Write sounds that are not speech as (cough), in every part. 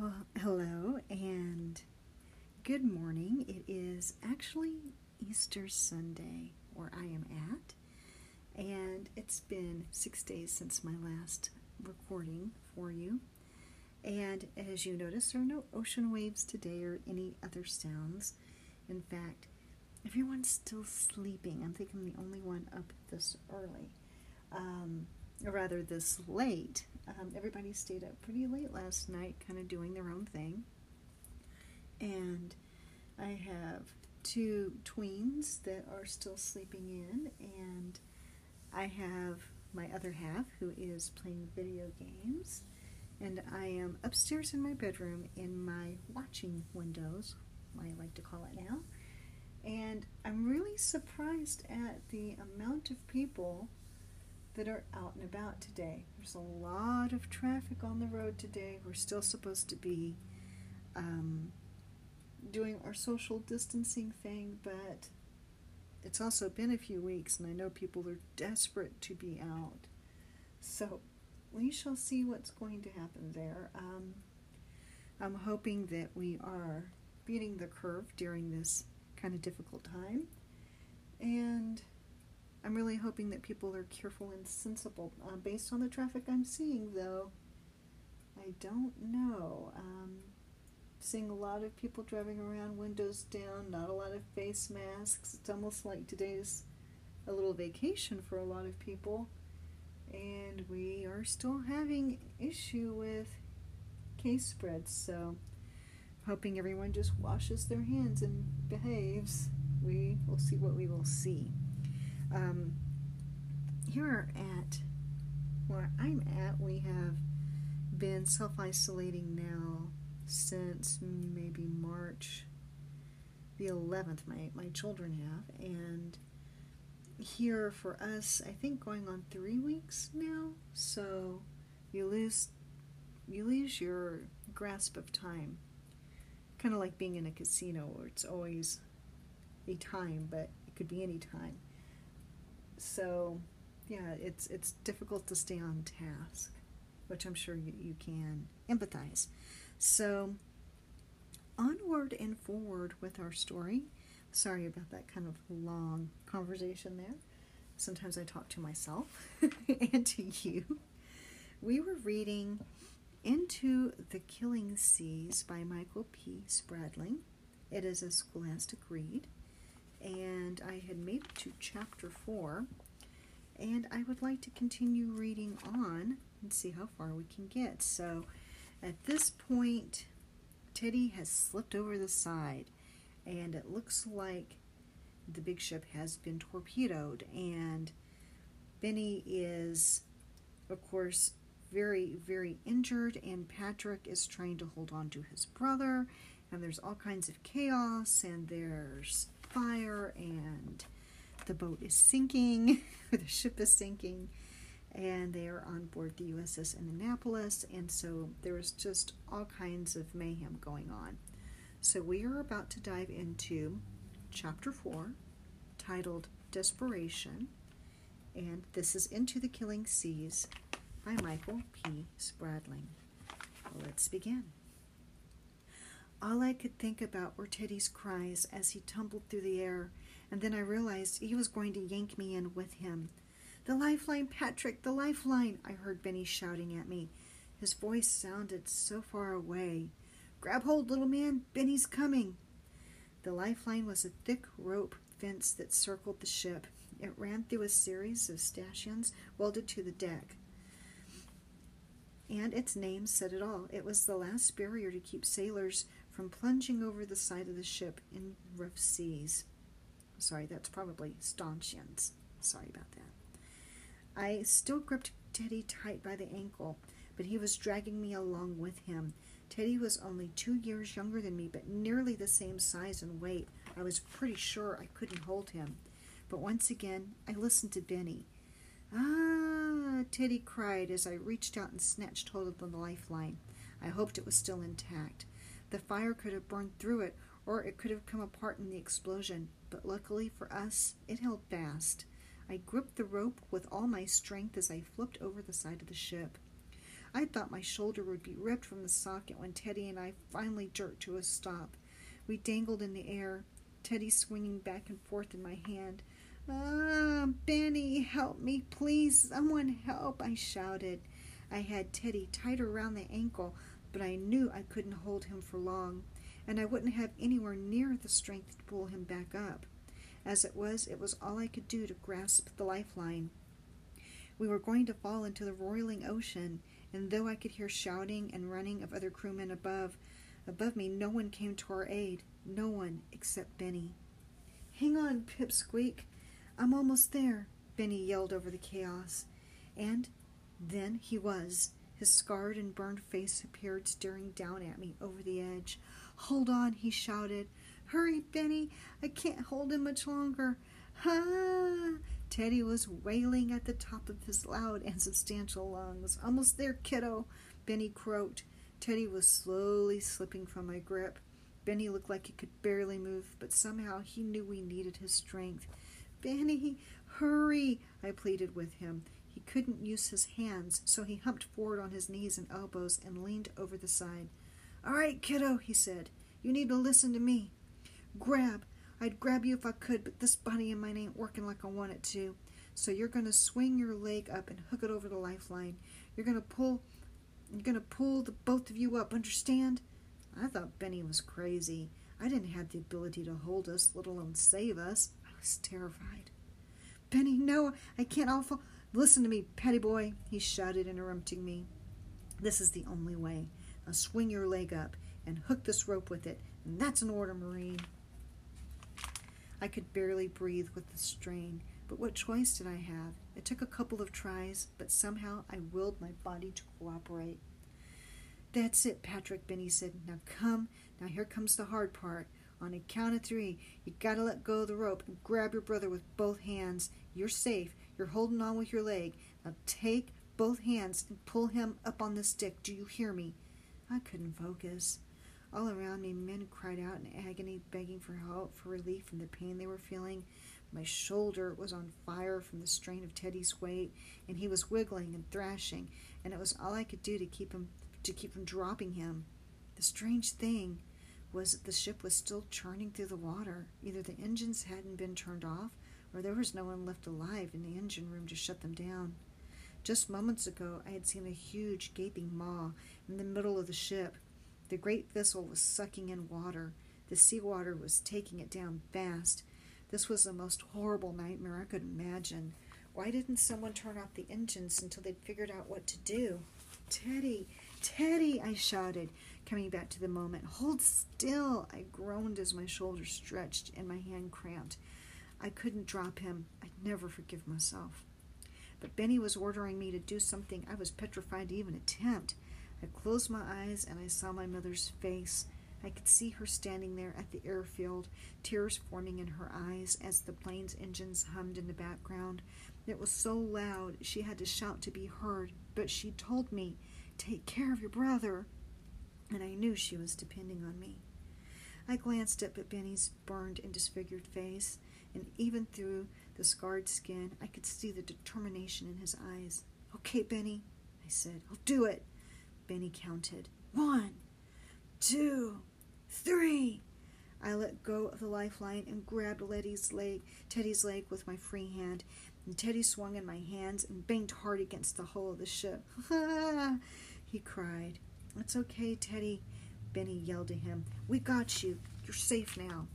Well, hello and good morning. It is actually Easter Sunday where I am at, and it's been six days since my last recording for you. And as you notice, there are no ocean waves today or any other sounds. In fact, everyone's still sleeping. I'm thinking the only one up this early, um, or rather, this late. Um, everybody stayed up pretty late last night, kind of doing their own thing. And I have two tweens that are still sleeping in, and I have my other half who is playing video games. And I am upstairs in my bedroom in my watching windows, I like to call it now. And I'm really surprised at the amount of people that are out and about today. There's a lot of traffic on the road today. We're still supposed to be um, doing our social distancing thing, but it's also been a few weeks, and I know people are desperate to be out. So we shall see what's going to happen there. Um, I'm hoping that we are beating the curve during this kind of difficult time. And I'm really hoping that people are careful and sensible. Uh, based on the traffic I'm seeing, though, I don't know. Um, seeing a lot of people driving around, windows down, not a lot of face masks. It's almost like today's a little vacation for a lot of people. And we are still having issue with case spreads, so hoping everyone just washes their hands and behaves. We will see what we will see. Um, here at where I'm at, we have been self isolating now since maybe March the 11th, my, my children have. And here for us, I think going on three weeks now. So you lose you lose your grasp of time. Kind of like being in a casino where it's always a time, but it could be any time so yeah, it's it's difficult to stay on task, which I'm sure you, you can empathize. So onward and forward with our story. Sorry about that kind of long conversation there. Sometimes I talk to myself (laughs) and to you. We were reading Into the Killing Seas by Michael P. Spradling. It is a scholastic read and I had made it to chapter 4 and I would like to continue reading on and see how far we can get. So at this point, Teddy has slipped over the side and it looks like the big ship has been torpedoed. And Benny is of course very very injured and Patrick is trying to hold on to his brother. And there's all kinds of chaos and there's fire and the boat is sinking, (laughs) the ship is sinking, and they are on board the USS Indianapolis, and so there's just all kinds of mayhem going on. So we are about to dive into chapter 4, titled Desperation, and this is Into the Killing Seas by Michael P. Spradling. Let's begin. All I could think about were Teddy's cries as he tumbled through the air, and then I realized he was going to yank me in with him. The lifeline, Patrick, the lifeline! I heard Benny shouting at me. His voice sounded so far away. Grab hold, little man, Benny's coming! The lifeline was a thick rope fence that circled the ship. It ran through a series of stanchions welded to the deck and its name said it all. It was the last barrier to keep sailors from plunging over the side of the ship in rough seas. Sorry, that's probably stanchions. Sorry about that. I still gripped Teddy tight by the ankle, but he was dragging me along with him. Teddy was only two years younger than me, but nearly the same size and weight. I was pretty sure I couldn't hold him. But once again, I listened to Benny. Ah, Teddy cried as I reached out and snatched hold of the lifeline. I hoped it was still intact. The fire could have burned through it, or it could have come apart in the explosion, but luckily for us, it held fast. I gripped the rope with all my strength as I flipped over the side of the ship. I thought my shoulder would be ripped from the socket when Teddy and I finally jerked to a stop. We dangled in the air, Teddy swinging back and forth in my hand. Ah, Benny, help me, please. Someone help, I shouted. I had Teddy tight around the ankle, but I knew I couldn't hold him for long, and I wouldn't have anywhere near the strength to pull him back up. As it was, it was all I could do to grasp the lifeline. We were going to fall into the roiling ocean, and though I could hear shouting and running of other crewmen above, above me no one came to our aid, no one except Benny. Hang on, Pipsqueak. I'm almost there, Benny yelled over the chaos. And then he was. His scarred and burned face appeared staring down at me over the edge. Hold on, he shouted. Hurry, Benny. I can't hold him much longer. Ha! Teddy was wailing at the top of his loud and substantial lungs. Almost there, kiddo, Benny croaked. Teddy was slowly slipping from my grip. Benny looked like he could barely move, but somehow he knew we needed his strength. Benny, hurry, I pleaded with him. Couldn't use his hands, so he humped forward on his knees and elbows and leaned over the side. All right, kiddo, he said. You need to listen to me. Grab. I'd grab you if I could, but this body of mine ain't working like I want it to. So you're going to swing your leg up and hook it over the lifeline. You're going to pull you're going to pull the both of you up, understand? I thought Benny was crazy. I didn't have the ability to hold us, let alone save us I was terrified. Benny, no, I can't awful. Listen to me, petty boy, he shouted, interrupting me. This is the only way. Now swing your leg up and hook this rope with it, and that's an order, Marine. I could barely breathe with the strain, but what choice did I have? It took a couple of tries, but somehow I willed my body to cooperate. That's it, Patrick, Benny said. Now come. Now here comes the hard part. On a count of three, you gotta let go of the rope and grab your brother with both hands. You're safe. You're holding on with your leg. Now take both hands and pull him up on the stick. Do you hear me? I couldn't focus. All around me, men cried out in agony, begging for help, for relief from the pain they were feeling. My shoulder was on fire from the strain of Teddy's weight, and he was wiggling and thrashing, and it was all I could do to keep him to keep from dropping him. The strange thing was that the ship was still churning through the water. Either the engines hadn't been turned off, there was no one left alive in the engine room to shut them down. Just moments ago, I had seen a huge, gaping maw in the middle of the ship. The great vessel was sucking in water. The seawater was taking it down fast. This was the most horrible nightmare I could imagine. Why didn't someone turn off the engines until they'd figured out what to do? Teddy, Teddy, I shouted, coming back to the moment. Hold still, I groaned as my shoulder stretched and my hand cramped. I couldn't drop him. I'd never forgive myself. But Benny was ordering me to do something I was petrified to even attempt. I closed my eyes and I saw my mother's face. I could see her standing there at the airfield, tears forming in her eyes as the plane's engines hummed in the background. It was so loud she had to shout to be heard, but she told me Take care of your brother. And I knew she was depending on me. I glanced up at Benny's burned and disfigured face, and even through the scarred skin, I could see the determination in his eyes. Okay, Benny, I said, I'll do it. Benny counted. One, two, three. I let go of the lifeline and grabbed Letty's leg, Teddy's leg with my free hand, and Teddy swung in my hands and banged hard against the hull of the ship. (laughs) he cried. It's okay, Teddy, Benny yelled to him. We got you. You're safe now.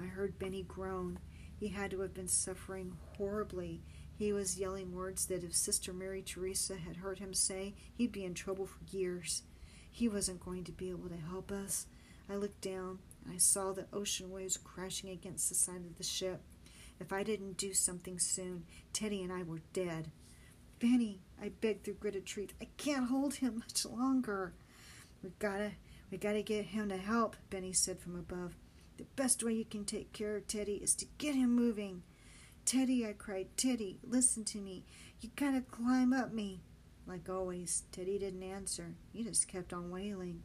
I heard Benny groan. He had to have been suffering horribly. He was yelling words that if Sister Mary Teresa had heard him say, he'd be in trouble for years. He wasn't going to be able to help us. I looked down and I saw the ocean waves crashing against the side of the ship. If I didn't do something soon, Teddy and I were dead. Benny, I begged through gritted teeth, I can't hold him much longer. We gotta, we gotta get him to help, Benny said from above. The best way you can take care of Teddy is to get him moving. Teddy, I cried, Teddy, listen to me. You gotta climb up me. Like always, Teddy didn't answer. He just kept on wailing.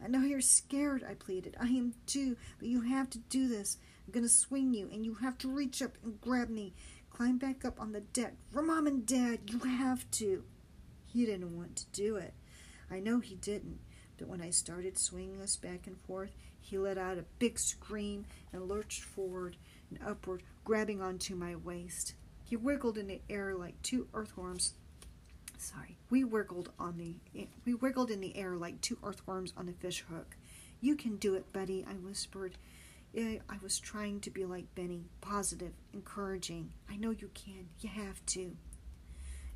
I know you're scared, I pleaded. I am too, but you have to do this. I'm going to swing you, and you have to reach up and grab me. Climb back up on the deck for Mom and Dad. You have to. He didn't want to do it. I know he didn't, but when I started swinging us back and forth, he let out a big scream and lurched forward and upward, grabbing onto my waist. He wiggled in the air like two earthworms. Sorry, we wiggled on the we wiggled in the air like two earthworms on a fish hook. You can do it, buddy, I whispered. I was trying to be like Benny, positive, encouraging. I know you can. You have to.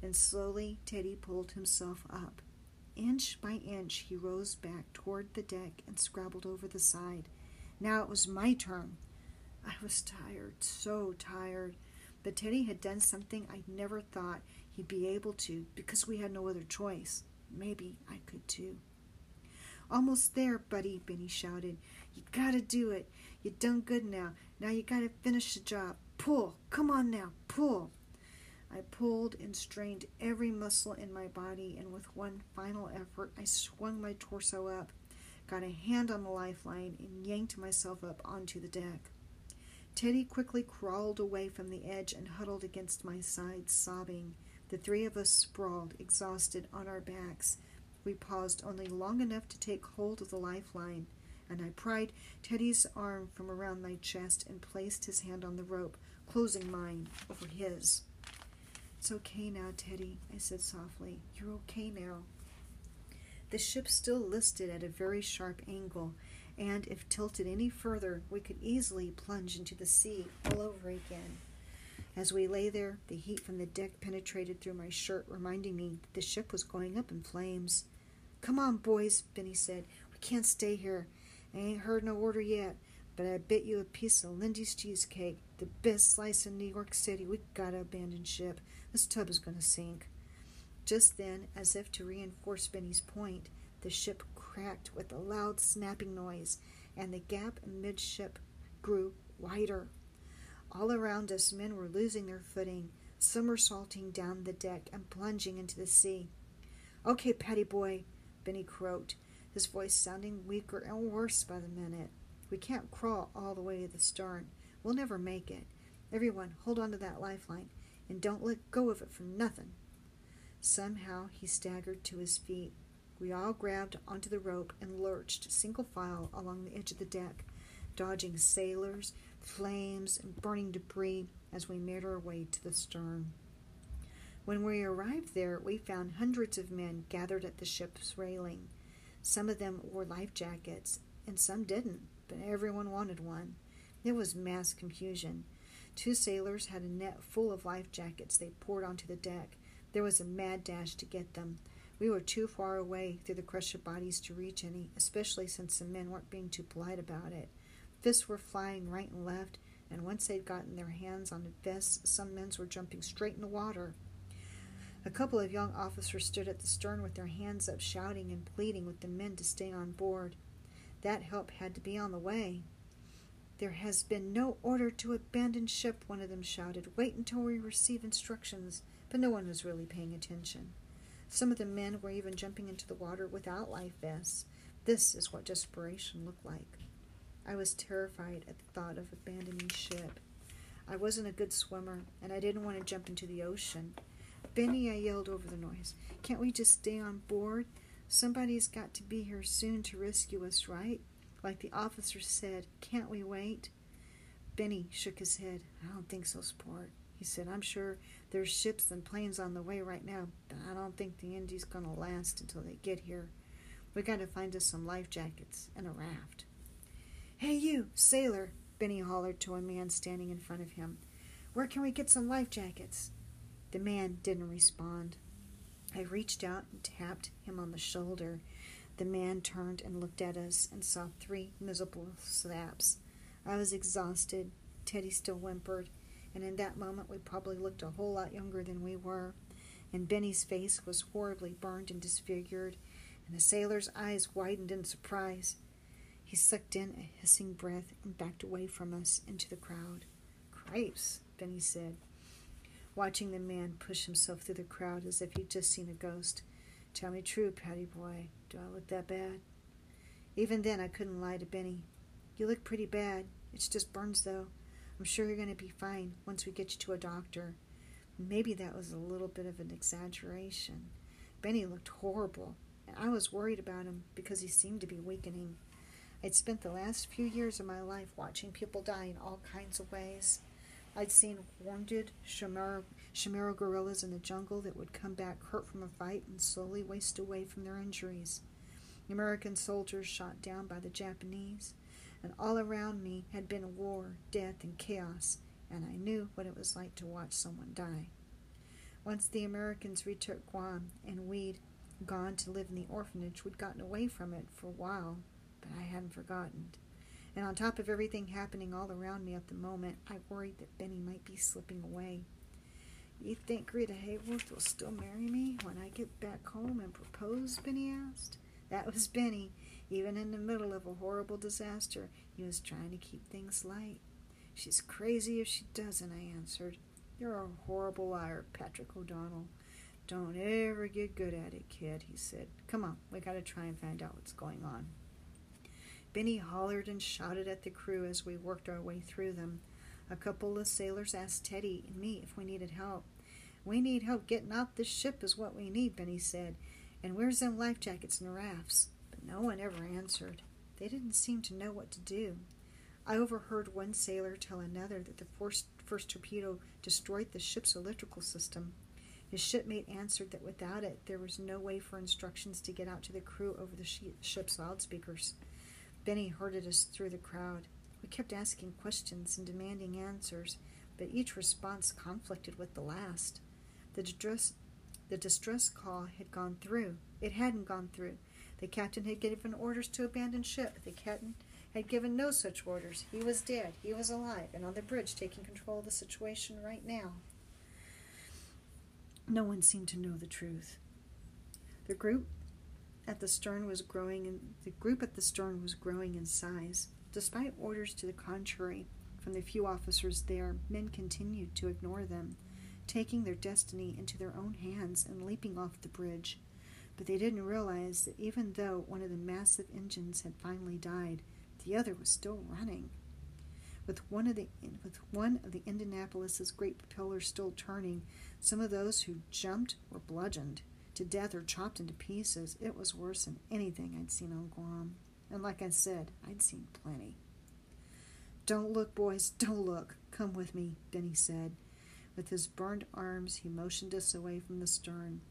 And slowly Teddy pulled himself up. Inch by inch, he rose back toward the deck and scrabbled over the side. Now it was my turn. I was tired, so tired. But Teddy had done something I never thought he'd be able to because we had no other choice. Maybe I could too. Almost there, buddy, Benny shouted. You gotta do it. You done good now. Now you gotta finish the job. Pull. Come on now. Pull. I pulled and strained every muscle in my body, and with one final effort, I swung my torso up, got a hand on the lifeline, and yanked myself up onto the deck. Teddy quickly crawled away from the edge and huddled against my side, sobbing. The three of us sprawled, exhausted, on our backs. We paused only long enough to take hold of the lifeline, and I pried Teddy's arm from around my chest and placed his hand on the rope, closing mine over his. It's okay now, Teddy, I said softly. You're okay now. The ship still listed at a very sharp angle, and if tilted any further, we could easily plunge into the sea all over again. As we lay there, the heat from the deck penetrated through my shirt, reminding me that the ship was going up in flames. Come on, boys, Benny said. We can't stay here. I ain't heard no order yet, but I bet you a piece of Lindy's cheesecake, the best slice in New York City, we gotta abandon ship. This tub is going to sink. Just then, as if to reinforce Benny's point, the ship cracked with a loud snapping noise, and the gap amidship grew wider. All around us, men were losing their footing, somersaulting down the deck and plunging into the sea. Okay, Paddy boy, Benny croaked, his voice sounding weaker and worse by the minute. We can't crawl all the way to the stern. We'll never make it. Everyone, hold on to that lifeline and don't let go of it for nothing. Somehow he staggered to his feet. We all grabbed onto the rope and lurched single file along the edge of the deck, dodging sailors, flames, and burning debris as we made our way to the stern. When we arrived there, we found hundreds of men gathered at the ship's railing. Some of them wore life jackets, and some didn't, but everyone wanted one. It was mass confusion. Two sailors had a net full of life jackets they poured onto the deck. There was a mad dash to get them. We were too far away through the crush of bodies to reach any, especially since the men weren't being too polite about it. Fists were flying right and left, and once they'd gotten their hands on the vests, some men were jumping straight in the water. A couple of young officers stood at the stern with their hands up, shouting and pleading with the men to stay on board. That help had to be on the way. There has been no order to abandon ship, one of them shouted. Wait until we receive instructions. But no one was really paying attention. Some of the men were even jumping into the water without life vests. This is what desperation looked like. I was terrified at the thought of abandoning ship. I wasn't a good swimmer, and I didn't want to jump into the ocean. Benny, I yelled over the noise. Can't we just stay on board? Somebody's got to be here soon to rescue us, right? Like the officer said, can't we wait? Benny shook his head. I don't think so, sport. He said, I'm sure there's ships and planes on the way right now, but I don't think the Indy's going to last until they get here. We got to find us some life jackets and a raft. Hey, you, sailor, Benny hollered to a man standing in front of him. Where can we get some life jackets? The man didn't respond. I reached out and tapped him on the shoulder. The man turned and looked at us and saw three miserable slaps. I was exhausted. Teddy still whimpered, and in that moment we probably looked a whole lot younger than we were. And Benny's face was horribly burned and disfigured, and the sailor's eyes widened in surprise. He sucked in a hissing breath and backed away from us into the crowd. Cripes, Benny said, watching the man push himself through the crowd as if he'd just seen a ghost. Tell me true, Patty boy. Do I look that bad? Even then, I couldn't lie to Benny. You look pretty bad. It's just burns, though. I'm sure you're going to be fine once we get you to a doctor. Maybe that was a little bit of an exaggeration. Benny looked horrible, and I was worried about him because he seemed to be weakening. I'd spent the last few years of my life watching people die in all kinds of ways. I'd seen wounded Chamorro guerrillas in the jungle that would come back hurt from a fight and slowly waste away from their injuries. American soldiers shot down by the Japanese, and all around me had been war, death, and chaos, and I knew what it was like to watch someone die. Once the Americans retook Guam and we'd gone to live in the orphanage, we'd gotten away from it for a while, but I hadn't forgotten. And on top of everything happening all around me at the moment, I worried that Benny might be slipping away. You think Rita Hayworth will still marry me when I get back home and propose? Benny asked. That was Benny. Even in the middle of a horrible disaster, he was trying to keep things light. She's crazy if she doesn't, I answered. You're a horrible liar, Patrick O'Donnell. Don't ever get good at it, kid, he said. Come on, we gotta try and find out what's going on. Benny hollered and shouted at the crew as we worked our way through them. A couple of sailors asked Teddy and me if we needed help. We need help getting off this ship, is what we need, Benny said. And where's them life jackets and rafts? But no one ever answered. They didn't seem to know what to do. I overheard one sailor tell another that the first, first torpedo destroyed the ship's electrical system. His shipmate answered that without it, there was no way for instructions to get out to the crew over the ship's loudspeakers. Benny herded us through the crowd. We kept asking questions and demanding answers, but each response conflicted with the last. The distress, the distress call had gone through. It hadn't gone through. The captain had given orders to abandon ship. The captain had given no such orders. He was dead. He was alive and on the bridge taking control of the situation right now. No one seemed to know the truth. The group at the stern was growing in, the group at the stern was growing in size. Despite orders to the contrary from the few officers there, men continued to ignore them, taking their destiny into their own hands and leaping off the bridge. But they didn't realize that even though one of the massive engines had finally died, the other was still running. With one of the with one of the Indianapolis's great propellers still turning, some of those who jumped were bludgeoned to death or chopped into pieces. It was worse than anything I'd seen on Guam. And like I said, I'd seen plenty. Don't look, boys, don't look. Come with me, Benny said. With his burned arms, he motioned us away from the stern,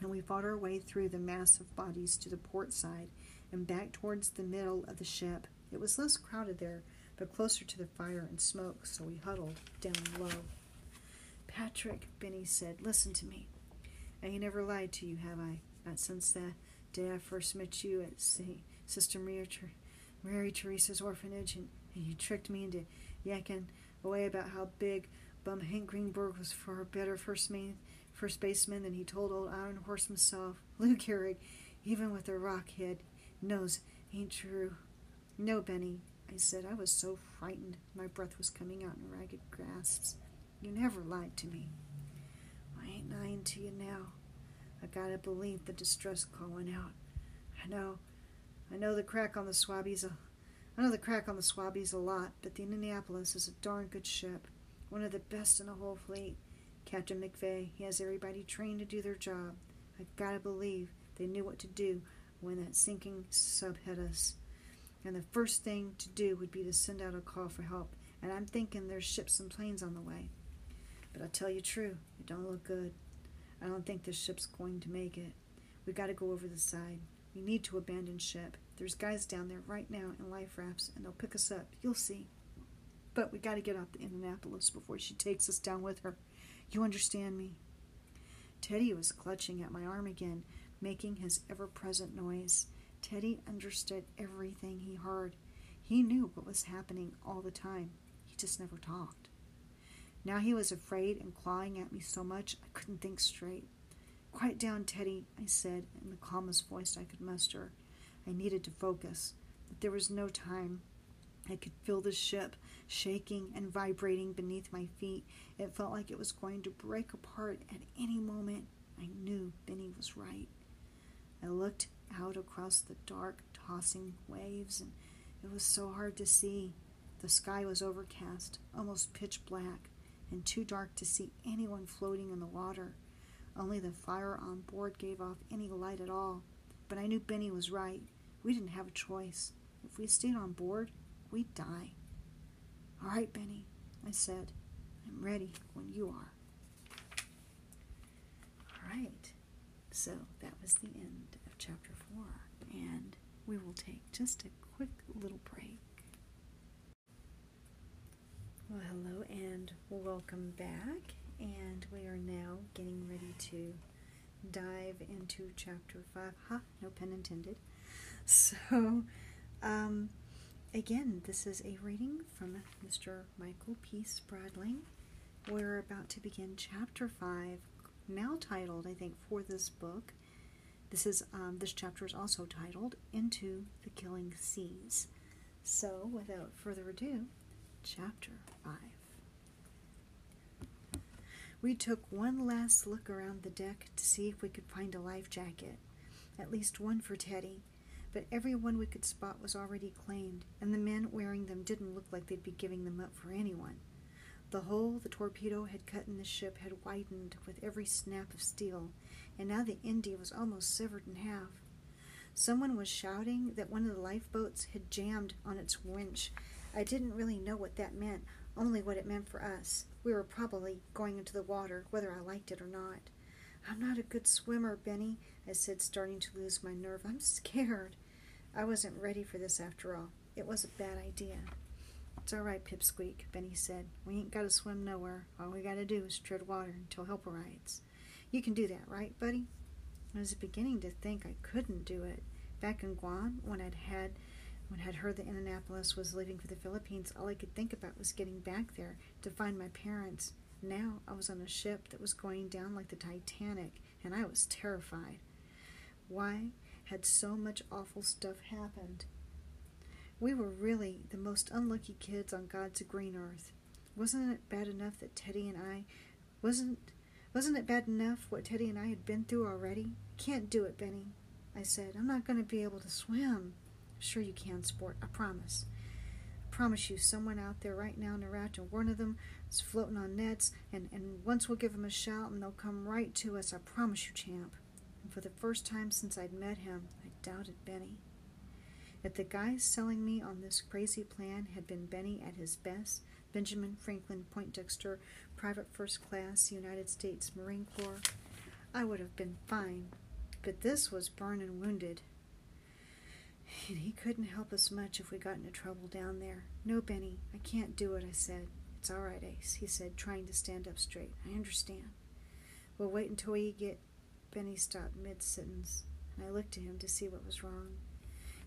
and we fought our way through the mass of bodies to the port side and back towards the middle of the ship. It was less crowded there, but closer to the fire and smoke, so we huddled down low. Patrick, Benny said, listen to me. I ain't never lied to you, have I? Not since the day I first met you at St. Sister Mary, Mary Teresa's orphanage, and, and you tricked me into yakking away about how big bum Hank Greenberg was for a better first main, first baseman than he told old Iron Horse himself. (laughs) Lou Gehrig, even with a rock head, knows ain't true. No, Benny, I said. I was so frightened. My breath was coming out in ragged gasps. You never lied to me. I ain't lying to you now. I gotta believe the distress call went out. I know, I know the crack on the Swabbies. A, I know the crack on the Swabbies a lot, but the Indianapolis is a darn good ship, one of the best in the whole fleet. Captain McVay, he has everybody trained to do their job. I've gotta believe they knew what to do when that sinking sub hit us. And the first thing to do would be to send out a call for help. And I'm thinking there's ships and planes on the way. But I'll tell you true, it don't look good. I don't think this ship's going to make it. We gotta go over the side. We need to abandon ship. There's guys down there right now in life rafts, and they'll pick us up. You'll see. But we gotta get out to Indianapolis before she takes us down with her. You understand me? Teddy was clutching at my arm again, making his ever present noise. Teddy understood everything he heard. He knew what was happening all the time. He just never talked. Now he was afraid and clawing at me so much I couldn't think straight. Quiet down, Teddy, I said in the calmest voice I could muster. I needed to focus, but there was no time. I could feel the ship shaking and vibrating beneath my feet. It felt like it was going to break apart at any moment. I knew Benny was right. I looked out across the dark, tossing waves, and it was so hard to see. The sky was overcast, almost pitch black and too dark to see anyone floating in the water. Only the fire on board gave off any light at all. But I knew Benny was right. We didn't have a choice. If we stayed on board, we'd die. All right, Benny, I said. I'm ready when you are. All right. So that was the end of chapter four, and we will take just a quick little break. Well, hello and welcome back, and we are now getting ready to dive into chapter five. Ha, no pun intended. (laughs) So, um, again, this is a reading from Mr. Michael P. Spradling. We're about to begin chapter five, now titled, I think, for this book. This is um, this chapter is also titled "Into the Killing Seas." So, without further ado, chapter five. We took one last look around the deck to see if we could find a life jacket, at least one for Teddy but every one we could spot was already claimed, and the men wearing them didn't look like they'd be giving them up for anyone. The hole the torpedo had cut in the ship had widened with every snap of steel, and now the Indy was almost severed in half. Someone was shouting that one of the lifeboats had jammed on its winch. I didn't really know what that meant, only what it meant for us. We were probably going into the water, whether I liked it or not. I'm not a good swimmer, Benny, I said, starting to lose my nerve. I'm scared. I wasn't ready for this after all. It was a bad idea. It's all right, Pipsqueak, Benny said. We ain't got to swim nowhere. All we got to do is tread water until help arrives. You can do that, right, buddy? I was beginning to think I couldn't do it. Back in Guam, when I'd had when I'd heard that Annapolis was leaving for the Philippines, all I could think about was getting back there to find my parents. Now I was on a ship that was going down like the Titanic, and I was terrified. Why had so much awful stuff happened. We were really the most unlucky kids on God's green earth. Wasn't it bad enough that Teddy and I wasn't wasn't it bad enough what Teddy and I had been through already? Can't do it, Benny. I said, I'm not going to be able to swim. Sure you can, sport. I promise. I promise you, someone out there right now in Iraq, and one of them is floating on nets, and, and once we'll give them a shout, and they'll come right to us. I promise you, champ and for the first time since I'd met him, I doubted Benny. If the guy selling me on this crazy plan had been Benny at his best, Benjamin Franklin Poindexter, Private First Class, United States Marine Corps, I would have been fine. But this was burned and wounded. And he couldn't help us much if we got into trouble down there. No, Benny, I can't do it, I said. It's all right, Ace, he said, trying to stand up straight. I understand. We'll wait until we get Benny stopped mid sentence, and I looked at him to see what was wrong.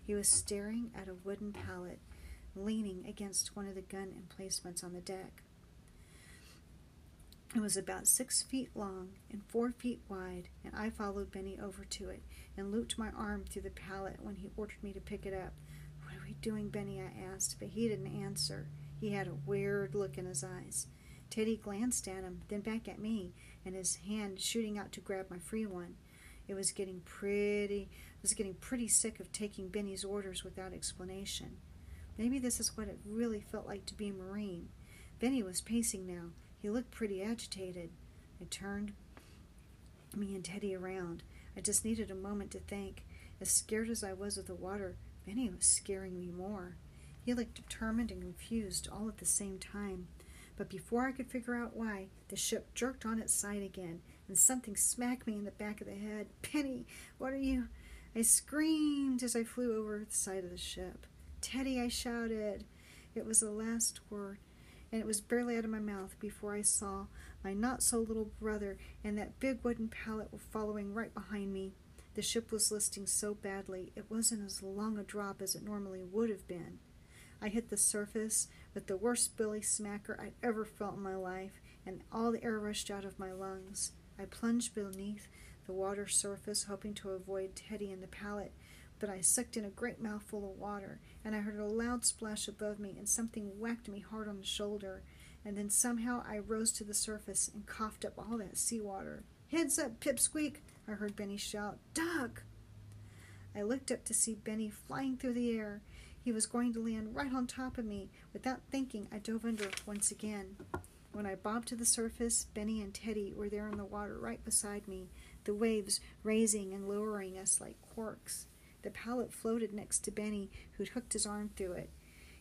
He was staring at a wooden pallet leaning against one of the gun emplacements on the deck. It was about six feet long and four feet wide, and I followed Benny over to it and looped my arm through the pallet when he ordered me to pick it up. What are we doing, Benny? I asked, but he didn't answer. He had a weird look in his eyes. Teddy glanced at him, then back at me, and his hand shooting out to grab my free one. It was getting pretty I was getting pretty sick of taking Benny's orders without explanation. Maybe this is what it really felt like to be a Marine. Benny was pacing now. He looked pretty agitated. I turned me and Teddy around. I just needed a moment to think. As scared as I was of the water, Benny was scaring me more. He looked determined and confused all at the same time. But before I could figure out why, the ship jerked on its side again, and something smacked me in the back of the head. (laughs) Penny, what are you? I screamed as I flew over the side of the ship. Teddy, I shouted. It was the last word, and it was barely out of my mouth before I saw my not so little brother and that big wooden pallet were following right behind me. The ship was listing so badly, it wasn't as long a drop as it normally would have been. I hit the surface with the worst billy smacker I'd ever felt in my life, and all the air rushed out of my lungs. I plunged beneath the water surface, hoping to avoid Teddy and the pallet, but I sucked in a great mouthful of water, and I heard a loud splash above me, and something whacked me hard on the shoulder, and then somehow I rose to the surface and coughed up all that seawater. Heads up, Pipsqueak! I heard Benny shout. Duck! I looked up to see Benny flying through the air. He was going to land right on top of me. Without thinking, I dove under once again. When I bobbed to the surface, Benny and Teddy were there in the water right beside me, the waves raising and lowering us like corks. The pallet floated next to Benny, who'd hooked his arm through it.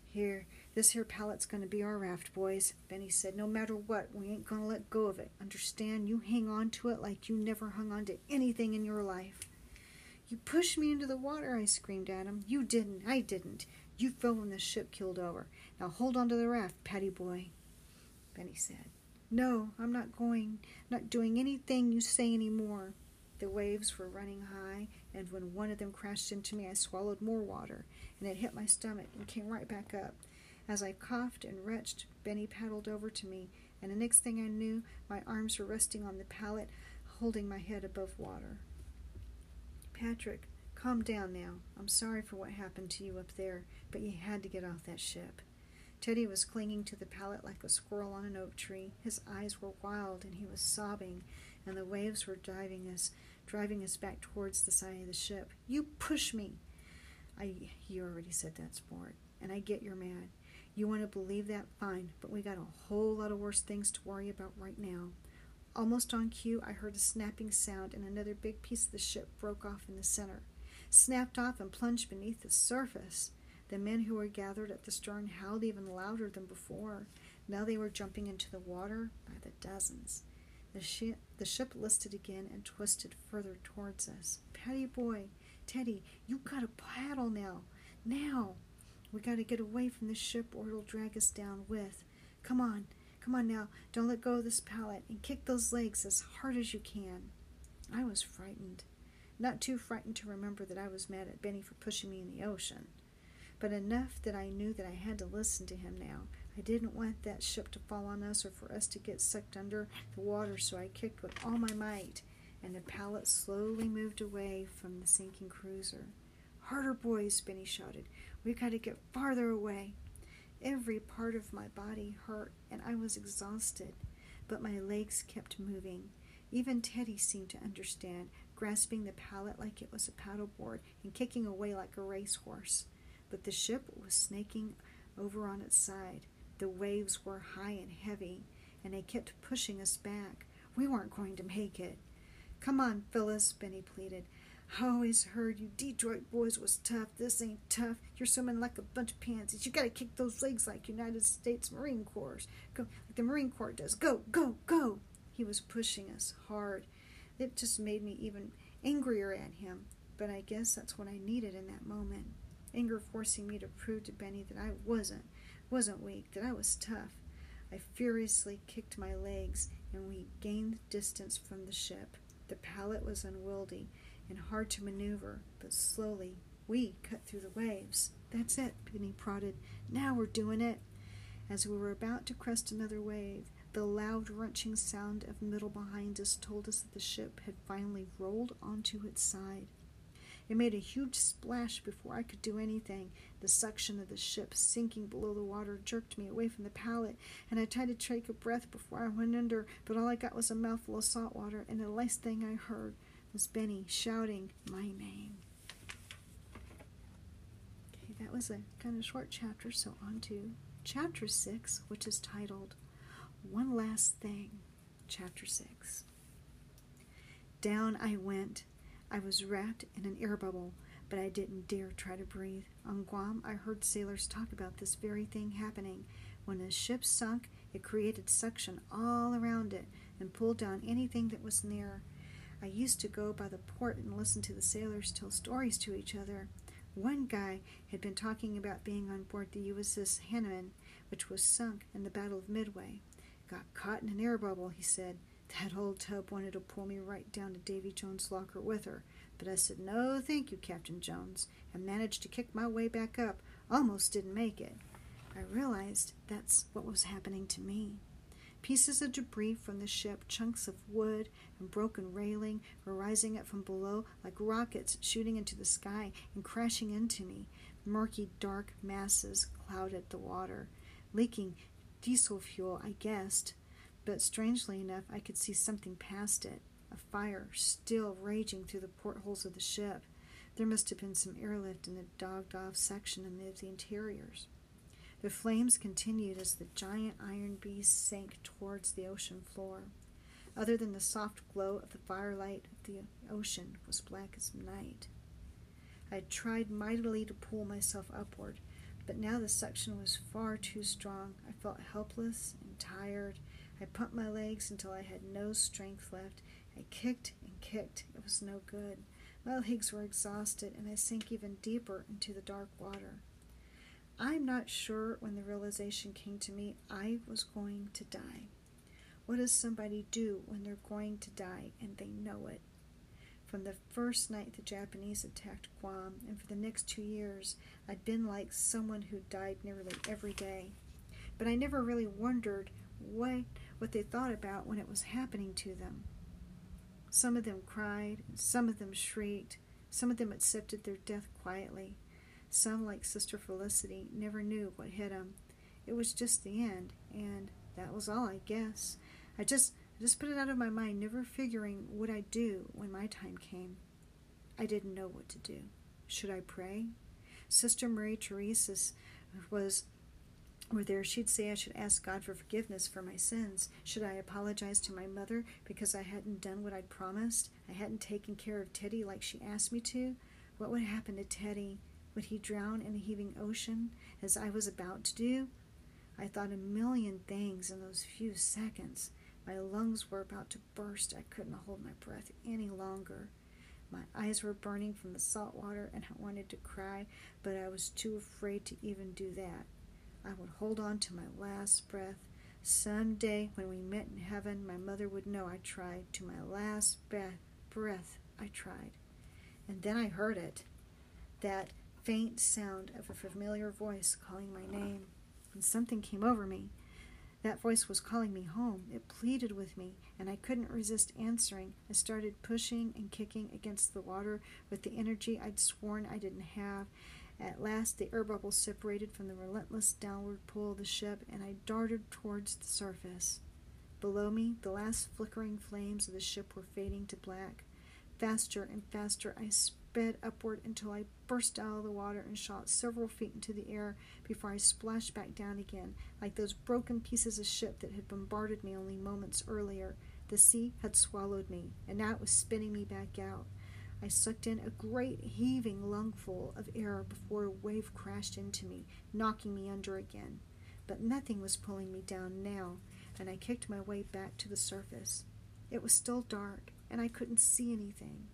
Here, this here pallet's going to be our raft, boys, Benny said. No matter what, we ain't going to let go of it. Understand? You hang on to it like you never hung on to anything in your life. You pushed me into the water, I screamed at him. You didn't. I didn't. You fell when the ship keeled over. Now hold on to the raft, Patty boy. Benny said. No, I'm not going, not doing anything you say any more. The waves were running high, and when one of them crashed into me, I swallowed more water, and it hit my stomach and came right back up. As I coughed and retched, Benny paddled over to me, and the next thing I knew, my arms were resting on the pallet, holding my head above water. Patrick, calm down now. I'm sorry for what happened to you up there, but you had to get off that ship. Teddy was clinging to the pallet like a squirrel on an oak tree. His eyes were wild, and he was sobbing, and the waves were driving us, driving us back towards the side of the ship. You push me! I, you already said that, sport, and I get you're mad. You want to believe that? Fine, but we got a whole lot of worse things to worry about right now. Almost on cue, I heard a snapping sound, and another big piece of the ship broke off in the center, snapped off, and plunged beneath the surface. The men who were gathered at the stern howled even louder than before. Now they were jumping into the water by the dozens. The ship, the ship listed again and twisted further towards us. Patty boy, Teddy, you gotta paddle now. Now! We gotta get away from the ship or it'll drag us down with. Come on, come on now, don't let go of this pallet and kick those legs as hard as you can. I was frightened. Not too frightened to remember that I was mad at Benny for pushing me in the ocean but enough that I knew that I had to listen to him now. I didn't want that ship to fall on us or for us to get sucked under the water, so I kicked with all my might, and the pallet slowly moved away from the sinking cruiser. Harder, boys, Benny shouted. We've got to get farther away. Every part of my body hurt, and I was exhausted, but my legs kept moving. Even Teddy seemed to understand, grasping the pallet like it was a paddleboard and kicking away like a racehorse but the ship was snaking over on its side. The waves were high and heavy, and they kept pushing us back. We weren't going to make it. Come on, Phyllis, Benny pleaded. I always heard you Detroit boys was tough. This ain't tough. You're swimming like a bunch of pansies. You gotta kick those legs like United States Marine Corps. Go like the Marine Corps does. Go, go, go. He was pushing us hard. It just made me even angrier at him. But I guess that's what I needed in that moment anger forcing me to prove to Benny that I wasn't, wasn't weak, that I was tough. I furiously kicked my legs, and we gained distance from the ship. The pallet was unwieldy and hard to maneuver, but slowly we cut through the waves. That's it, Benny prodded. Now we're doing it. As we were about to crest another wave, the loud wrenching sound of metal behind us told us that the ship had finally rolled onto its side. It made a huge splash before I could do anything. The suction of the ship sinking below the water jerked me away from the pallet, and I tried to take a breath before I went under, but all I got was a mouthful of salt water, and the last thing I heard was Benny shouting my name. Okay, that was a kind of short chapter, so on to chapter 6, which is titled One Last Thing. Chapter 6. Down I went I was wrapped in an air bubble, but I didn't dare try to breathe. On Guam, I heard sailors talk about this very thing happening. When a ship sunk, it created suction all around it and pulled down anything that was near. I used to go by the port and listen to the sailors tell stories to each other. One guy had been talking about being on board the USS Hammann, which was sunk in the Battle of Midway. Got caught in an air bubble, he said. That old tub wanted to pull me right down to Davy Jones' locker with her, but I said, No, thank you, Captain Jones, and managed to kick my way back up. Almost didn't make it. I realized that's what was happening to me. Pieces of debris from the ship, chunks of wood, and broken railing were rising up from below like rockets shooting into the sky and crashing into me. Murky, dark masses clouded the water, leaking diesel fuel, I guessed but strangely enough, I could see something past it a fire still raging through the portholes of the ship. There must have been some airlift in the dogged off section amid the interiors. The flames continued as the giant iron beast sank towards the ocean floor. Other than the soft glow of the firelight the ocean was black as night. I had tried mightily to pull myself upward, but now the suction was far too strong. I felt helpless and tired. I pumped my legs until I had no strength left. I kicked and kicked. It was no good. My legs were exhausted, and I sank even deeper into the dark water. I'm not sure when the realization came to me I was going to die. What does somebody do when they're going to die and they know it? From the first night the Japanese attacked Guam, and for the next two years, I'd been like someone who died nearly every day. But I never really wondered what, what they thought about when it was happening to them. Some of them cried, some of them shrieked, some of them accepted their death quietly. Some, like Sister Felicity, never knew what hit them. It was just the end, and that was all, I guess. I just, just put it out of my mind, never figuring what I'd do when my time came. I didn't know what to do. Should I pray? Sister Marie Therese was were there, she'd say I should ask God for forgiveness for my sins. Should I apologize to my mother because I hadn't done what I'd promised? I hadn't taken care of Teddy like she asked me to? What would happen to Teddy? Would he drown in a heaving ocean, as I was about to do? I thought a million things in those few seconds. My lungs were about to burst. I couldn't hold my breath any longer. My eyes were burning from the salt water, and I wanted to cry, but I was too afraid to even do that. I would hold on to my last breath. Some day, when we met in heaven, my mother would know I tried. To my last breath, breath I tried. And then I heard it that faint sound of a familiar voice calling my name, and something came over me. That voice was calling me home. It pleaded with me, and I couldn't resist answering. I started pushing and kicking against the water with the energy I'd sworn I didn't have. At last, the air bubble separated from the relentless downward pull of the ship, and I darted towards the surface. Below me, the last flickering flames of the ship were fading to black. Faster and faster, I sped upward until I burst out of the water and shot several feet into the air before I splashed back down again, like those broken pieces of ship that had bombarded me only moments earlier. The sea had swallowed me, and now it was spinning me back out. I sucked in a great heaving lungful of air before a wave crashed into me, knocking me under again. But nothing was pulling me down now, and I kicked my way back to the surface. It was still dark, and I couldn't see anything.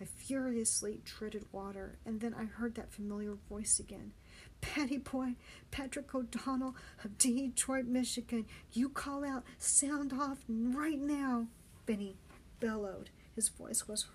I furiously treaded water, and then I heard that familiar voice again. Patty Boy, Patrick O'Donnell of Detroit, Michigan, you call out, sound off right now. Benny bellowed. His voice was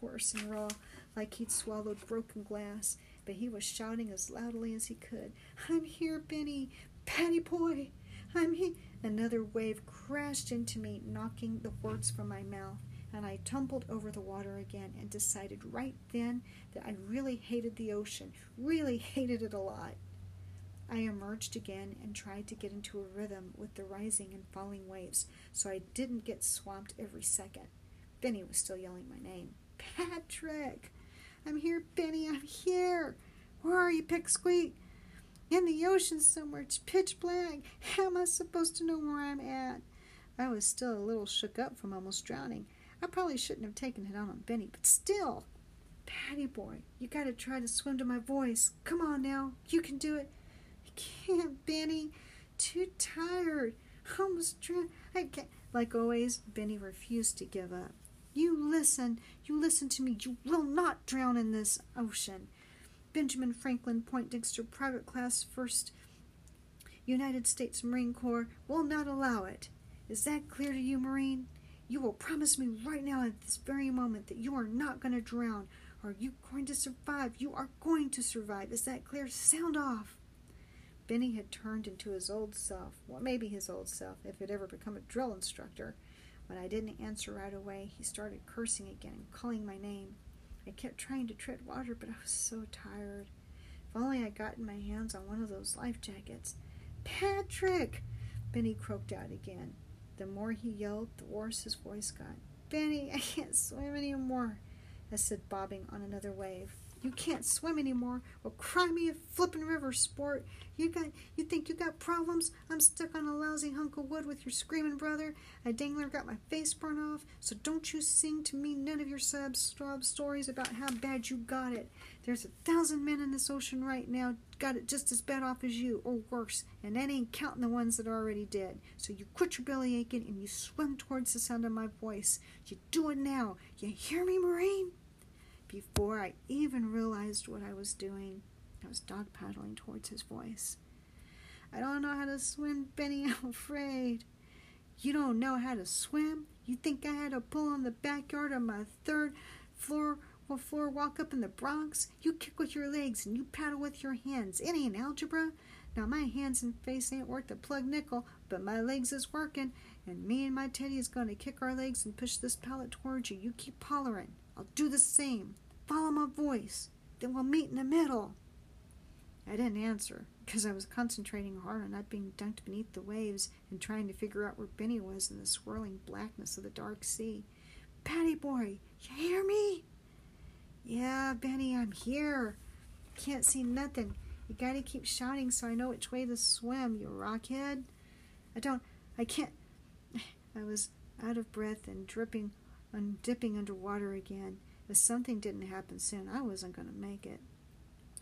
hoarse and raw, like he'd swallowed broken glass, but he was shouting as loudly as he could. I'm here, Benny! Patty Boy! I'm here! Another wave crashed into me, knocking the words from my mouth and I tumbled over the water again and decided right then that I really hated the ocean, really hated it a lot. I emerged again and tried to get into a rhythm with the rising and falling waves so I didn't get swamped every second. Benny was still yelling my name. Patrick! I'm here, Benny, I'm here! Where are you, Pipsqueak? In the ocean somewhere. It's pitch black. How am I supposed to know where I'm at? I was still a little shook up from almost drowning. I probably shouldn't have taken it out on Benny, but still. Patty boy, you gotta try to swim to my voice. Come on now, you can do it. I can't, Benny. Too tired. Almost drowned. I can't. Like always, Benny refused to give up. You listen. You listen to me. You will not drown in this ocean. Benjamin Franklin Point Poindexter Private Class First United States Marine Corps will not allow it. Is that clear to you, Marine? You will promise me right now at this very moment that you are not going to drown. Are you going to survive? You are going to survive. Is that clear? Sound off. Benny had turned into his old self, well, maybe his old self, if he'd ever become a drill instructor. When I didn't answer right away, he started cursing again and calling my name. I kept trying to tread water, but I was so tired. If only I'd gotten my hands on one of those life jackets. Patrick! Benny croaked out again. The more he yelled, the worse his voice got. Benny, I can't swim anymore, I said, bobbing on another wave. You can't swim anymore. Well, cry me a flippin' river, sport. You got, you think you got problems? I'm stuck on a lousy hunk of wood with your screaming brother. A dangler got my face burned off. So don't you sing to me none of your sub stories about how bad you got it. There's a thousand men in this ocean right now got it just as bad off as you, or worse, and that ain't counting the ones that are already dead. So you quit your belly aching and you swim towards the sound of my voice. You do it now. You hear me, Marine? Before I even realized what I was doing, I was dog paddling towards his voice. I don't know how to swim, Benny, (laughs) I'm afraid. You don't know how to swim? You think I had to pull on the backyard of my third floor floor walk up in the Bronx? You kick with your legs and you paddle with your hands. It ain't algebra. Now my hands and face ain't worth a plug nickel, but my legs is working, and me and my Teddy is to kick our legs and push this pallet towards you. You keep hollering. I'll do the same. Follow my voice. Then we'll meet in the middle. I didn't answer because I was concentrating hard on not being dunked beneath the waves and trying to figure out where Benny was in the swirling blackness of the dark sea. Patty boy, you hear me? Yeah, Benny, I'm here. Can't see nothing. You gotta keep shouting so I know which way to swim, you rockhead. I don't, I can't. (sighs) I was out of breath and dripping, and dipping underwater again. If something didn't happen soon, I wasn't going to make it.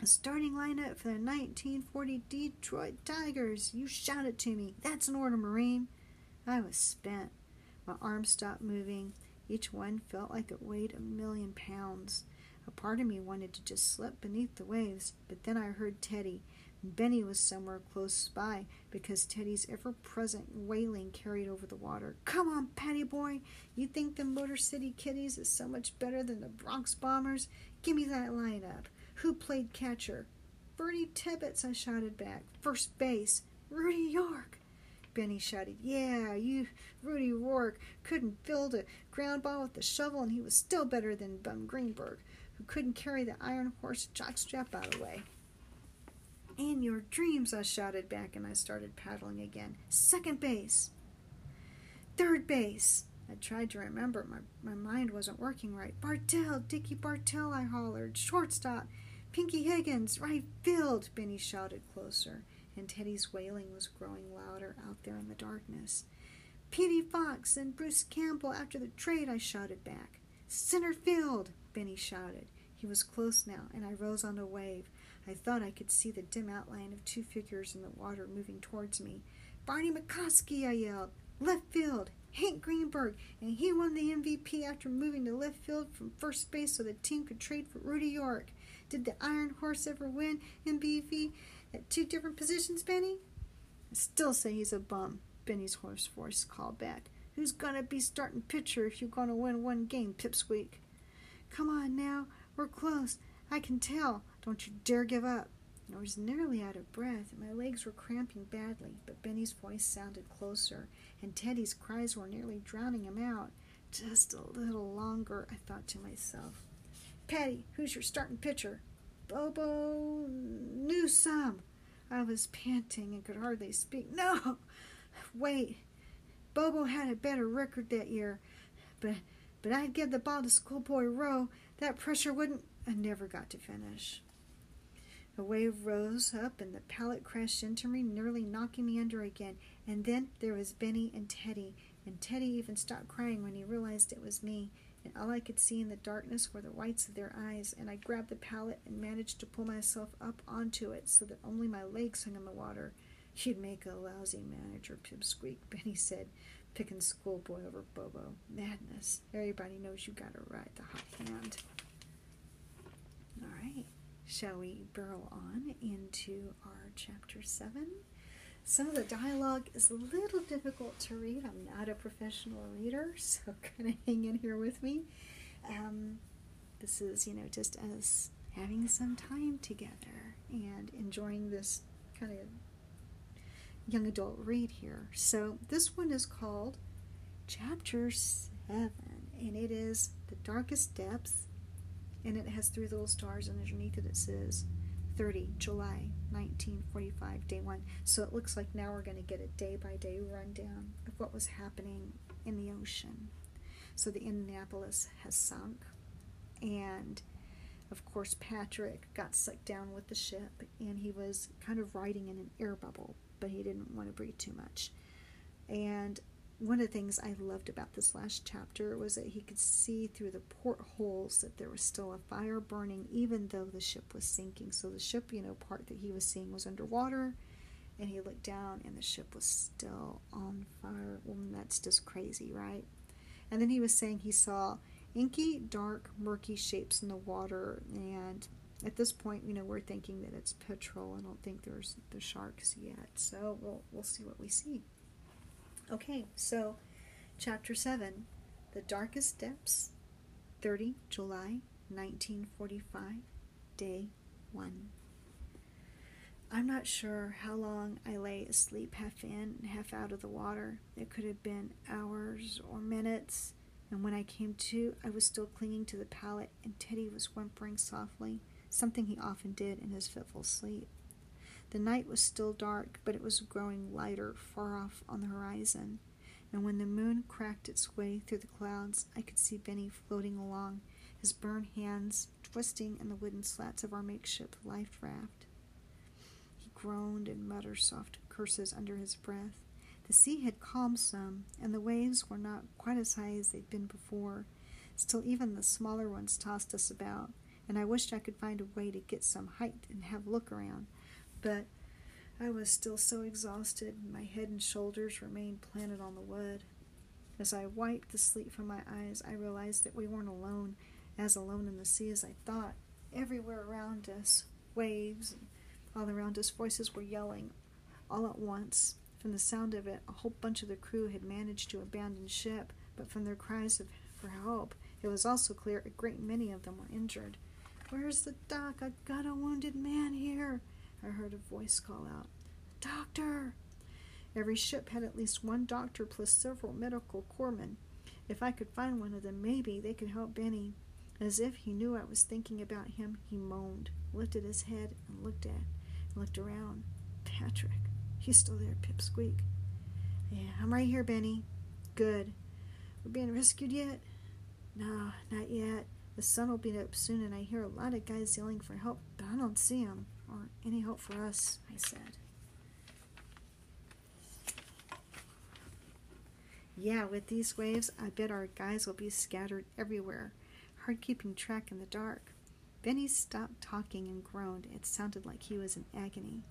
A starting lineup for the 1940 Detroit Tigers. You shout it to me. That's an order, Marine. I was spent. My arms stopped moving. Each one felt like it weighed a million pounds. A part of me wanted to just slip beneath the waves, but then I heard Teddy. Benny was somewhere close by because Teddy's ever present wailing carried over the water. Come on, Patty boy! You think the Motor City Kitties is so much better than the Bronx Bombers? Give me that lineup. Who played catcher? Birdie Tebbetts, I shouted back. First base. Rudy York. Benny shouted, Yeah, you, Rudy Rourke, couldn't field a ground ball with the shovel, and he was still better than Bum Greenberg, who couldn't carry the iron horse jockstrap out of the way. In your dreams, I shouted back and I started paddling again. Second base. Third base. I tried to remember. My, my mind wasn't working right. Bartell, Dickie Bartell, I hollered. Shortstop. Pinky Higgins, right field, Benny shouted closer, and Teddy's wailing was growing louder out there in the darkness. Petey Fox and Bruce Campbell after the trade, I shouted back. Center field, Benny shouted. He was close now, and I rose on a wave. I thought I could see the dim outline of two figures in the water moving towards me. Barney McCosky, I yelled. Left field. Hank Greenberg, and he won the MVP after moving to left field from first base so the team could trade for Rudy York. Did the Iron Horse ever win MVP at two different positions, Benny? I still say he's a bum, Benny's hoarse voice called back. Who's gonna be starting pitcher if you're gonna win one game, Pipsqueak? Come on now, we're close. I can tell. Don't you dare give up. I was nearly out of breath, and my legs were cramping badly, but Benny's voice sounded closer, and Teddy's cries were nearly drowning him out. Just a little longer, I thought to myself. Patty, who's your starting pitcher? Bobo Newsom. I was panting and could hardly speak. No! Wait. Bobo had a better record that year, but but I'd give the ball to Schoolboy Rowe. That pressure wouldn't. I never got to finish. A wave rose up and the pallet crashed into me, nearly knocking me under again. And then there was Benny and Teddy, and Teddy even stopped crying when he realized it was me. And all I could see in the darkness were the whites of their eyes, and I grabbed the pallet and managed to pull myself up onto it so that only my legs hung in the water. You'd make a lousy manager, Pipsqueak, (laughs) Benny said, picking schoolboy over Bobo. Madness. Everybody knows you gotta ride the hot hand. All right. Shall we burrow on into our chapter 7? Some of the dialogue is a little difficult to read. I'm not a professional reader, (laughs) so kind of hang in here with me. Um, this is, you know, just us having some time together and enjoying this kind of young adult read here. So this one is called Chapter 7, and it is The Darkest Depths and it has three little stars, and underneath it it says 30 July 1945, day one. So it looks like now we're going to get a day by day rundown of what was happening in the ocean. So the Indianapolis has sunk, and Of course, Patrick got sucked down with the ship, and he was kind of riding in an air bubble, but he didn't want to breathe too much. And one of the things I loved about this last chapter was that he could see through the portholes that there was still a fire burning, even though the ship was sinking. So the ship, you know, part that he was seeing was underwater, and he looked down, and the ship was still on fire. Well, that's just crazy, right? And then he was saying he saw inky, dark, murky shapes in the water, and at this point, you know, we're thinking that it's petrol. I don't think there's the sharks yet, so we'll we'll see what we see. Okay, so chapter 7 The Darkest Depths, 30 July 1945, day 1. I'm not sure how long I lay asleep, half in and half out of the water. It could have been hours or minutes, and when I came to, I was still clinging to the pallet, and Teddy was whimpering softly, something he often did in his fitful sleep. The night was still dark, but it was growing lighter far off on the horizon, and when the moon cracked its way through the clouds, I could see Benny floating along, his burned hands twisting in the wooden slats of our makeshift life raft. He groaned and muttered soft curses under his breath. The sea had calmed some, and the waves were not quite as high as they'd been before. Still, even the smaller ones tossed us about, and I wished I could find a way to get some height and have a look around but I was still so exhausted, my head and shoulders remained planted on the wood. As I wiped the sleep from my eyes, I realized that we weren't alone, as alone in the sea as I thought. Everywhere around us, waves, all around us, voices were yelling. All at once, from the sound of it, a whole bunch of the crew had managed to abandon ship, but from their cries of, for help, it was also clear a great many of them were injured. Where's the doc? I've got a wounded man here. I heard a voice call out, Doctor! Every ship had at least one doctor plus several medical corpsmen. If I could find one of them, maybe they could help Benny. As if he knew I was thinking about him, he moaned, lifted his head, and looked at, and looked around. Patrick, he's still there, Pipsqueak. Yeah, I'm right here, Benny. Good. We're being rescued yet? No, not yet. The sun will be up soon, and I hear a lot of guys yelling for help, but I don't see 'em or any hope for us, I said. Yeah, with these waves, I bet our guys will be scattered everywhere, hard keeping track in the dark. Benny stopped talking and groaned. It sounded like he was in agony.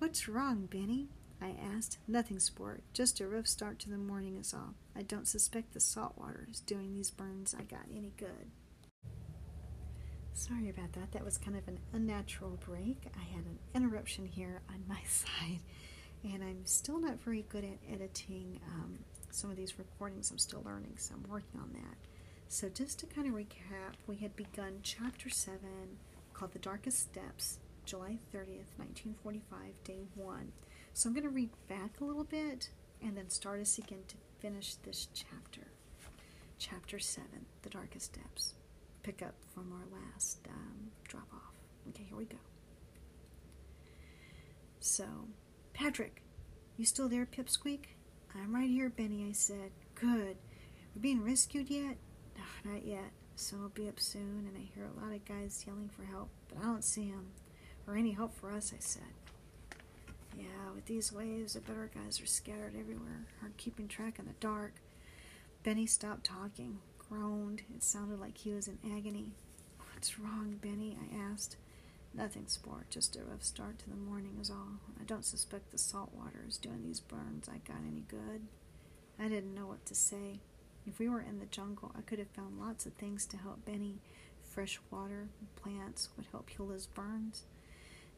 What's wrong, Benny? I asked. Nothing, sport. Just a rough start to the morning is all. I don't suspect the salt water is doing these burns I got any good. Sorry about that. That was kind of an unnatural break. I had an interruption here on my (laughs) side, and I'm still not very good at editing um, some of these recordings. I'm still learning, so I'm working on that. So, just to kind of recap, we had begun chapter 7 called The Darkest Depths, July 30th, 1945, day 1. So, I'm going to read back a little bit and then start us again to finish this chapter. Chapter 7 The Darkest Depths pick up from our last um, drop off. Okay, here we go. So, Patrick, you still there, Pipsqueak? I'm right here, Benny, I said. Good. We're being rescued yet? No, not yet. Sun will be up soon, and I hear a lot of guys yelling for help, but I don't see them. Or any help for us, I said. Yeah, with these waves, the better guys are scattered everywhere, hard keeping track in the dark. Benny stopped talking groaned. It sounded like he was in agony. What's wrong, Benny? I asked. Nothing, Sport. Just a rough start to the morning is all. I don't suspect the salt water is doing these burns I got any good. I didn't know what to say. If we were in the jungle, I could have found lots of things to help Benny. Fresh water, plants would help heal his burns,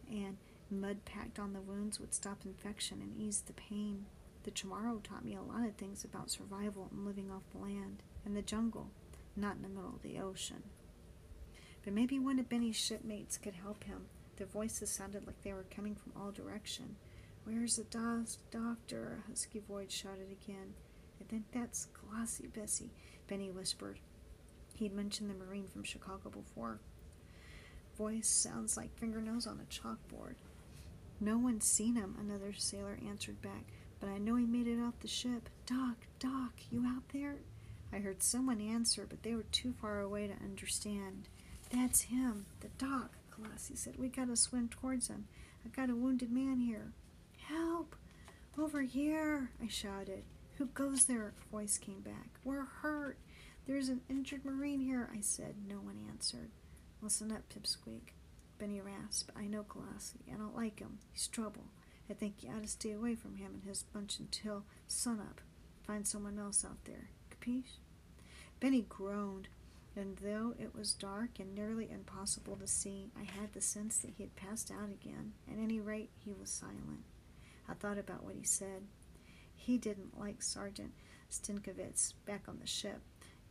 and mud packed on the wounds would stop infection and ease the pain. The Chamorro taught me a lot of things about survival and living off the land and the jungle, not in the middle of the ocean. But maybe one of Benny's shipmates could help him. Their voices sounded like they were coming from all direction. Where's the do- doctor? A husky voice shouted again. I think that's Glossy Bessie, Benny whispered. He'd mentioned the Marine from Chicago before. Voice sounds like fingernails on a chalkboard. No one's seen him, another sailor answered back, but I know he made it off the ship. Doc, Doc, you out there? I heard someone answer, but they were too far away to understand. That's him, the doc, Colossi said. We gotta swim towards him. I've got a wounded man here. Help! Over here, I shouted. Who goes there? A voice came back. We're hurt. There's an injured Marine here, I said. No one answered. Listen up, Pipsqueak. Benny rasped. I know Colossi. I don't like him. He's trouble. I think you ought to stay away from him and his bunch until sunup. Find someone else out there. Capiche? Benny groaned, and though it was dark and nearly impossible to see, I had the sense that he had passed out again. At any rate, he was silent. I thought about what he said. He didn't like Sergeant Stinkovitz back on the ship,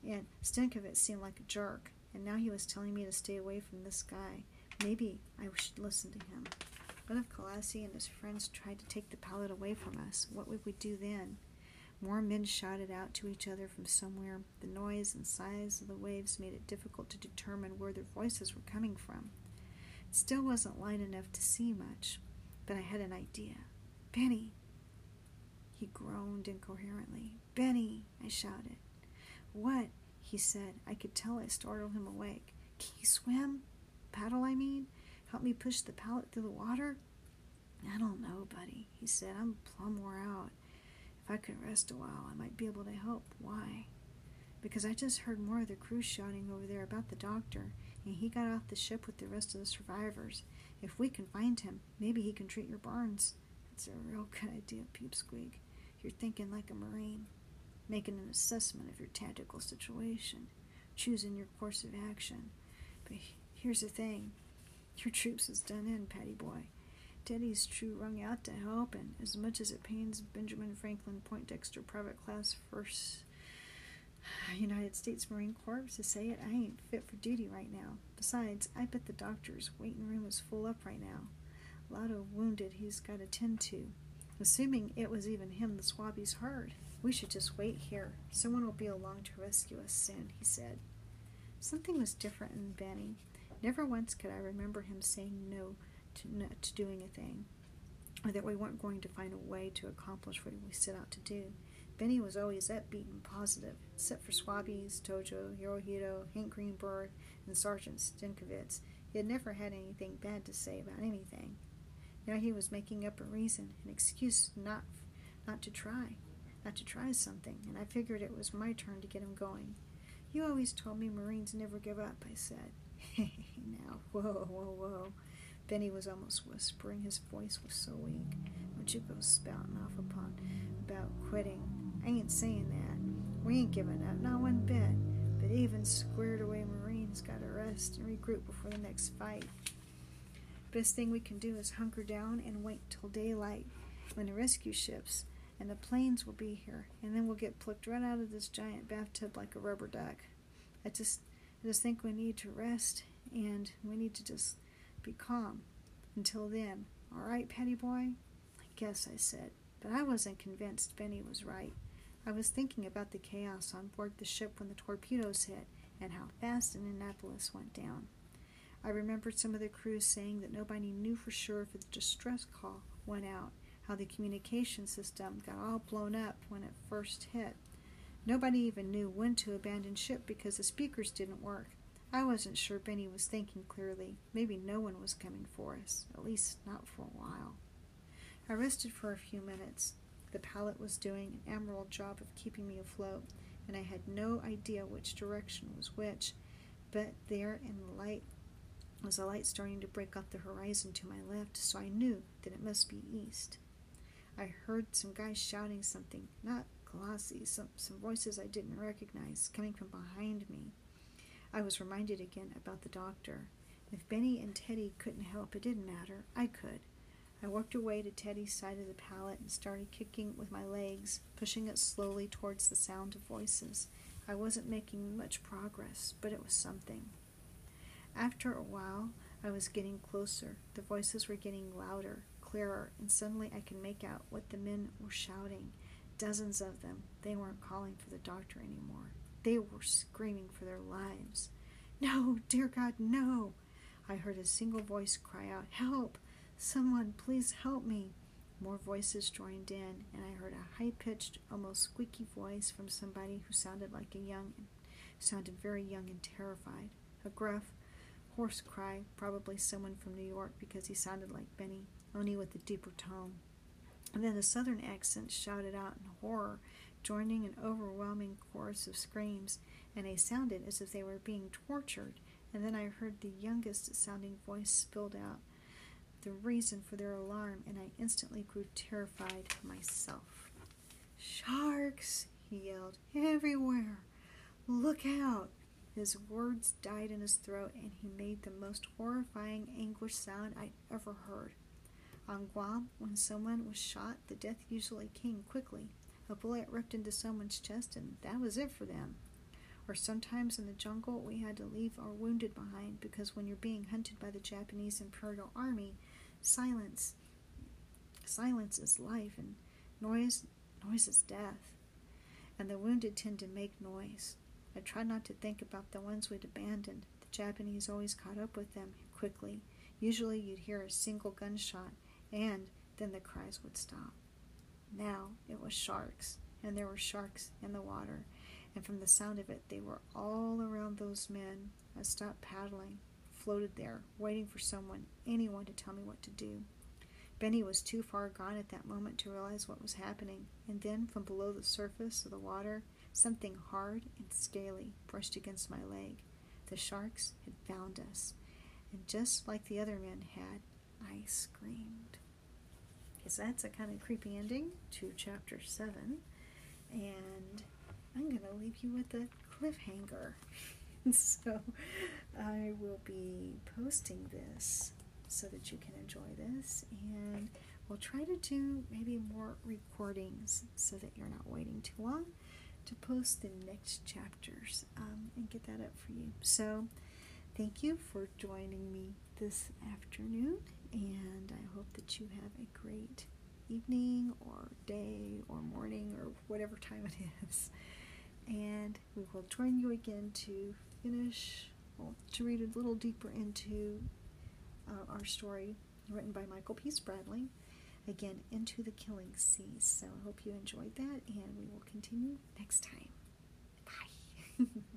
and Stinkovitz seemed like a jerk, and now he was telling me to stay away from this guy. Maybe I should listen to him. What if Colossi and his friends tried to take the pallet away from us? What would we do then? More men shouted out to each other from somewhere. The noise and size of the waves made it difficult to determine where their voices were coming from. It still wasn't light enough to see much, but I had an idea. Benny! He groaned incoherently. Benny! I shouted. What? he said. I could tell I startled him awake. Can you swim? Paddle, I mean? Help me push the pallet through the water? I don't know, buddy, he said. I'm plumb wore out. If I could rest a while, I might be able to help. Why? Because I just heard more of the crew shouting over there about the doctor, and he got off the ship with the rest of the survivors. If we can find him, maybe he can treat your burns. That's a real (laughs) good idea, Pipsqueak. You're thinking like a Marine, making an assessment of your tactical situation, choosing your course of action. But here's the thing your troops is done in, Patty boy. Teddy's true rung out to help, and as much as it pains Benjamin Franklin Poindexter, Private Class First (sighs) United States Marine Corps to say it, I ain't fit for duty right now. Besides, I bet the doctor's waiting room is full up right now. A lot of wounded he's got to tend to. Assuming it was even him the swabbies heard. We should just wait here. Someone will be along to rescue us soon, he said. Something was different in Benny. Never once could I remember him saying no to, no, to doing a thing, or that we weren't going to find a way to accomplish what we set out to do. Benny was always upbeat and positive, except for Swabbies, Tojo, Hirohito, Hank Greenberg, and Sergeant Stinkovitz. He had never had anything bad to say about anything. Now he was making up a reason, an excuse not not to try, not to try something, and I figured it was my turn to get him going. You always told me Marines never give up, I said. (laughs) now, whoa, whoa, whoa. Benny was almost whispering. His voice was so weak. Don't you go spouting off upon about quitting. I ain't saying that. We ain't giving up, not one bit. But even squared away Marines gotta rest and regroup before the next fight. Best thing we can do is hunker down and wait till daylight when the rescue ships and the planes will be here, and then we'll get plucked right out of this giant bathtub like a rubber duck. I just, I just think we need to rest and we need to just be calm until then. All right, Patty boy? I guess I said, but I wasn't convinced Benny was right. I was thinking about the chaos on board the ship when the torpedoes hit and how fast Indianapolis went down. I remembered some of the crew saying that nobody knew for sure if the distress call went out, how the communication system got all blown up when it first hit. Nobody even knew when to abandon ship because the speakers didn't work. I wasn't sure Benny was thinking clearly. Maybe no one was coming for us, at least not for a while. I rested for a few minutes. The pallet was doing an admirable job of keeping me afloat, and I had no idea which direction was which. But there in the light was a light starting to break up the horizon to my left, so I knew that it must be east. I heard some guys shouting something, not Colossi, some, some voices I didn't recognize coming from behind me. I was reminded again about the doctor. If Benny and Teddy couldn't help, it didn't matter. I could. I worked away to Teddy's side of the pallet and started kicking with my legs, pushing it slowly towards the sound of voices. I wasn't making much progress, but it was something. After a while, I was getting closer. The voices were getting louder, clearer, and suddenly I could make out what the men were shouting. Dozens of them. They weren't calling for the doctor anymore. They were screaming for their lives. (laughs) No, dear God, no! I heard a single voice cry out, Help! Someone, please help me! More voices joined in, and I heard a high pitched, almost squeaky voice from somebody who sounded like a young, sounded very young and terrified. A gruff, hoarse cry, probably someone from New York because he sounded like Benny, only with a deeper tone. And then the southern accent shouted out in horror, joining an overwhelming chorus of screams, and they sounded as if they were being tortured. And then I heard the youngest sounding voice spilled out the reason for their alarm, and I instantly grew terrified myself. Sharks! he yelled. Everywhere! Look out! His words died in his throat, and he made the most horrifying anguish sound I'd ever heard. On Guam, when someone was shot, the death usually came quickly. A bullet ripped into someone's chest, and that was it for them. Or sometimes in the jungle, we had to leave our wounded behind because when you're being hunted by the Japanese Imperial Army, silence, silence is life, and noise, noise is death. And the wounded tend to make noise. I tried not to think about the ones we'd abandoned. The Japanese always caught up with them quickly. Usually you'd hear a single gunshot, and then the cries would stop. Now it was sharks, and there were sharks in the water, and from the sound of it, they were all around those men. I stopped paddling, floated there, waiting for someone, anyone to tell me what to do. Benny was too far gone at that moment to realize what was happening, and then from below the surface of the water, something hard and scaly brushed against my leg. The sharks had found us, and just like the other men had, I screamed. So that's a kind of creepy ending to chapter 7, and I'm going to leave you with a cliffhanger. (laughs) so I will be posting this so that you can enjoy this, and we'll try to do maybe more recordings so that you're not waiting too long to post the next chapters um, and get that up for you. So, thank you for joining me this afternoon, and I hope that you have a great evening or day or morning or whatever time it (laughs) is. And we will join you again to finish, well, to read a little deeper into uh, our story written by Michael P. Spradlin. again into the killing seas. So I hope you enjoyed that, and we will continue next time. Bye. (laughs)